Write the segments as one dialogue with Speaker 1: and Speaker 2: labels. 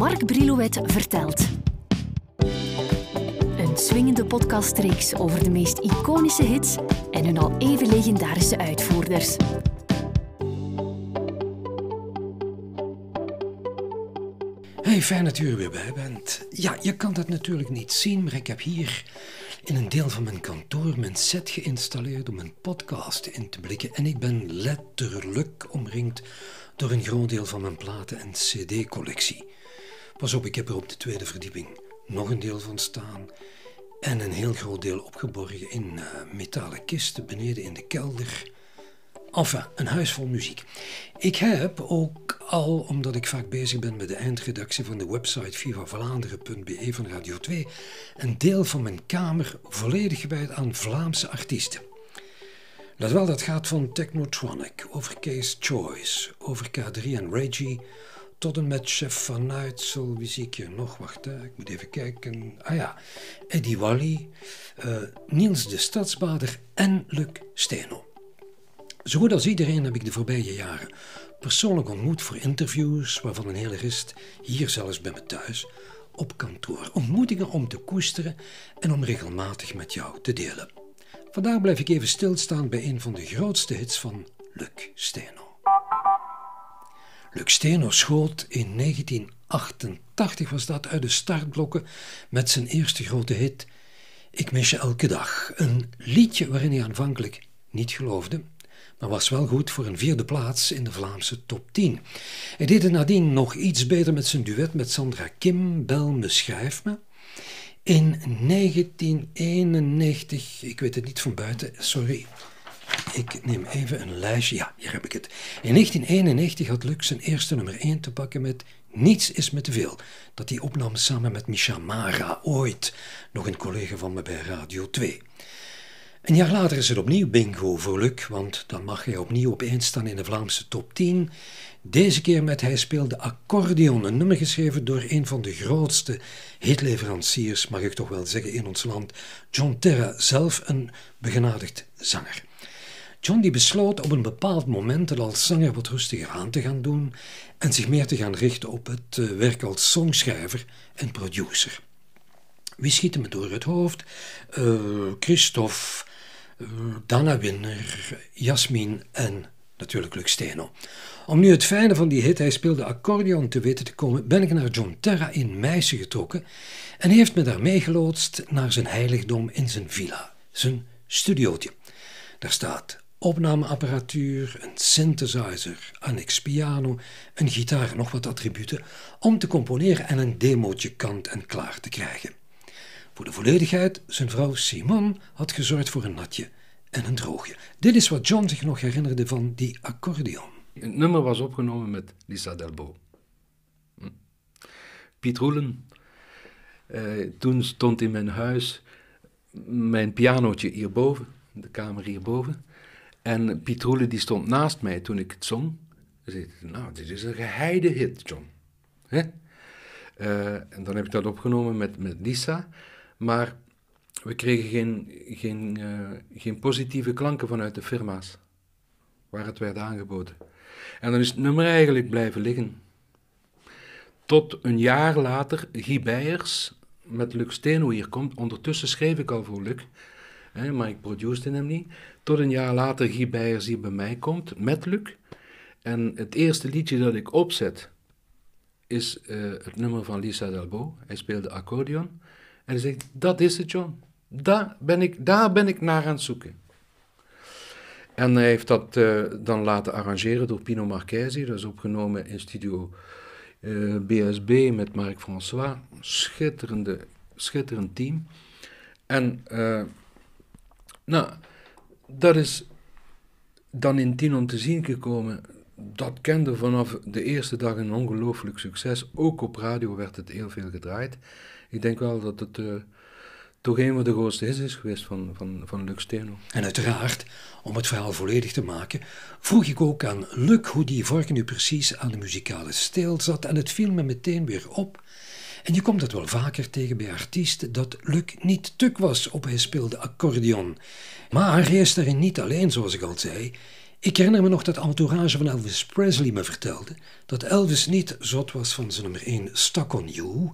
Speaker 1: Mark Brilouet vertelt. Een swingende podcastreeks over de meest iconische hits en hun al even legendarische uitvoerders.
Speaker 2: Hey, fijn dat u er weer bij bent. Ja, je kan dat natuurlijk niet zien, maar ik heb hier in een deel van mijn kantoor mijn set geïnstalleerd om een podcast in te blikken. En ik ben letterlijk omringd door een groot deel van mijn platen- en cd-collectie. Pas op, ik heb er op de tweede verdieping nog een deel van staan. En een heel groot deel opgeborgen in uh, metalen kisten beneden in de kelder. Enfin, een huis vol muziek. Ik heb ook al, omdat ik vaak bezig ben met de eindredactie van de website vivavlaanderen.be van Radio 2, een deel van mijn kamer volledig gewijd aan Vlaamse artiesten. Let wel, dat gaat van Technotronic, over Case Choice, over K3 en Reggie, tot en met Chef van Uitsel, wie zie ik hier nog? Wacht, hè, ik moet even kijken. Ah ja, Eddie Wally, uh, Niels de Stadsbader en Luc Steno. Zo goed als iedereen heb ik de voorbije jaren persoonlijk ontmoet voor interviews, waarvan een hele rest hier zelfs bij me thuis, op kantoor. Ontmoetingen om te koesteren en om regelmatig met jou te delen. Vandaag blijf ik even stilstaan bij een van de grootste hits van Luc Steno. Luc Steno schoot in 1988 was dat uit de startblokken met zijn eerste grote hit Ik mis je elke dag. Een liedje waarin hij aanvankelijk niet geloofde, maar was wel goed voor een vierde plaats in de Vlaamse top 10. Hij deed het nadien nog iets beter met zijn duet met Sandra Kim, Bel me schrijf me. In 1991, ik weet het niet van buiten, sorry, ik neem even een lijstje. Ja, hier heb ik het. In 1991 had Luc zijn eerste nummer 1 te pakken met Niets is me te veel. Dat hij opnam samen met Misha Mara, ooit nog een collega van me bij Radio 2. Een jaar later is het opnieuw bingo voor Luc, want dan mag hij opnieuw op staan in de Vlaamse top 10. Deze keer met Hij speelde accordeon, een nummer geschreven door een van de grootste hitleveranciers, mag ik toch wel zeggen, in ons land, John Terra, zelf een begenadigd zanger. John die besloot op een bepaald moment het als zanger wat rustiger aan te gaan doen en zich meer te gaan richten op het eh, werk als songschrijver en producer. Wie schiet me door het hoofd? Uh, Christophe, uh, Dana Winner, Jasmin en natuurlijk Luc Steno. Om nu het fijne van die hit, hij speelde accordeon, te weten te komen, ben ik naar John Terra in Meissen getrokken en heeft me daar meegeloodst naar zijn heiligdom in zijn villa, zijn studiootje. Daar staat opnameapparatuur, een synthesizer, annex piano, een gitaar en nog wat attributen om te componeren en een demootje kant en klaar te krijgen. Voor de volledigheid, zijn vrouw Simon had gezorgd voor een natje en een droogje. Dit is wat John zich nog herinnerde van die accordeon.
Speaker 3: Het nummer was opgenomen met Lisa Delbo. Hm. Piet Roelen. Eh, toen stond in mijn huis mijn pianootje hierboven, de kamer hierboven. En Piet die stond naast mij toen ik het zong. Zei, nou, dit is een geheide hit, John. Uh, en dan heb ik dat opgenomen met, met Lisa. Maar we kregen geen, geen, uh, geen positieve klanken vanuit de firma's waar het werd aangeboden. En dan is het nummer eigenlijk blijven liggen. Tot een jaar later Guy Beijers met Luc Steno hier komt. Ondertussen schreef ik al voor Luc, maar ik produceerde hem niet. Tot een jaar later Guy Beijers hier bij mij komt met Luc. En het eerste liedje dat ik opzet is uh, het nummer van Lisa Delbo. Hij speelde accordeon. En hij zegt, dat is het John. Daar ben ik, daar ben ik naar aan het zoeken. En hij heeft dat uh, dan laten arrangeren door Pino Marchesi. Dat is opgenomen in studio uh, eh, BSB met Marc François. Schitterende, schitterend team. En nou, dat is dan in tien om te zien gekomen. Dat kende vanaf de eerste dag een ongelooflijk succes. Ook op radio werd het heel veel gedraaid. Ik denk wel dat het uh, toch een van de grootste hits is geweest van, van, van Luc Steno.
Speaker 2: En uiteraard, om het verhaal volledig te maken, vroeg ik ook aan Luc hoe die vork nu precies aan de muzikale stijl zat. En het viel me meteen weer op. En je komt het wel vaker tegen bij artiesten dat Luc niet tuk was op hij speelde accordeon. Maar hij is daarin niet alleen, zoals ik al zei. Ik herinner me nog dat entourage van Elvis Presley me vertelde dat Elvis niet zot was van zijn nummer 1 Stuck on You,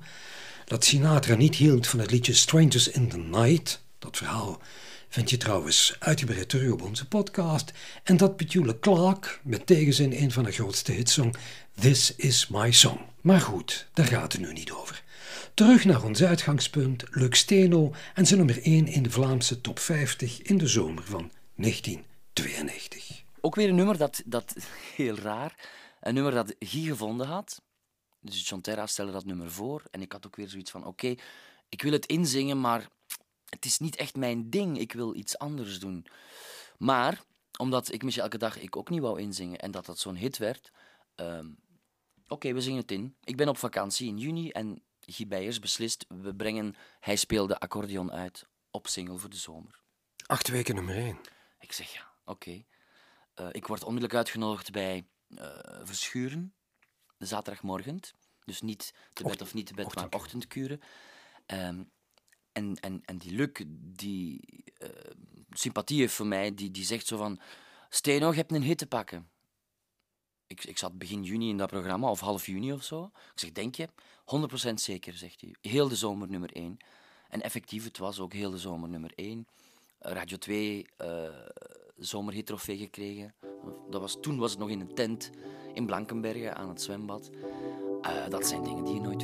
Speaker 2: dat Sinatra niet hield van het liedje Strangers in the Night, dat verhaal vind je trouwens uitgebreid terug op onze podcast, en dat Petula Clark met tegenzin een van de grootste hits zong This is my song. Maar goed, daar gaat het nu niet over. Terug naar ons uitgangspunt, Lux Steno en zijn nummer 1 in de Vlaamse top 50 in de zomer van 1992.
Speaker 4: Ook weer een nummer dat, dat heel raar, een nummer dat Guy gevonden had. Dus John Terra stelde dat nummer voor en ik had ook weer zoiets van: oké, ik wil het inzingen, maar het is niet echt mijn ding. Ik wil iets anders doen. Maar omdat ik misschien elke dag ik ook niet wou inzingen en dat dat zo'n hit werd, ehm, oké, we zingen het in. Ik ben op vakantie in juni en Guy Beijers beslist, we brengen Hij speelde accordeon uit op single voor de zomer.
Speaker 2: Acht weken nummer 1.
Speaker 4: Ik zeg ja, oké. Uh, ik word onmiddellijk uitgenodigd bij uh, Verschuren, zaterdagmorgen. Dus niet te bed of niet te bed, maar ochtendkuren. Um, en, en, en die Luc, die uh, sympathie heeft voor mij, die, die zegt zo van... Steno, je hebt een hit te pakken. Ik, ik zat begin juni in dat programma, of half juni of zo. Ik zeg, denk je? 100% zeker, zegt hij. Heel de zomer nummer 1. En effectief, het was ook heel de zomer nummer 1. Radio 2 uh, zomerhittrofee gekregen. Dat was, toen was het nog in een tent in Blankenbergen aan het zwembad. Uh, dat zijn dingen die je nooit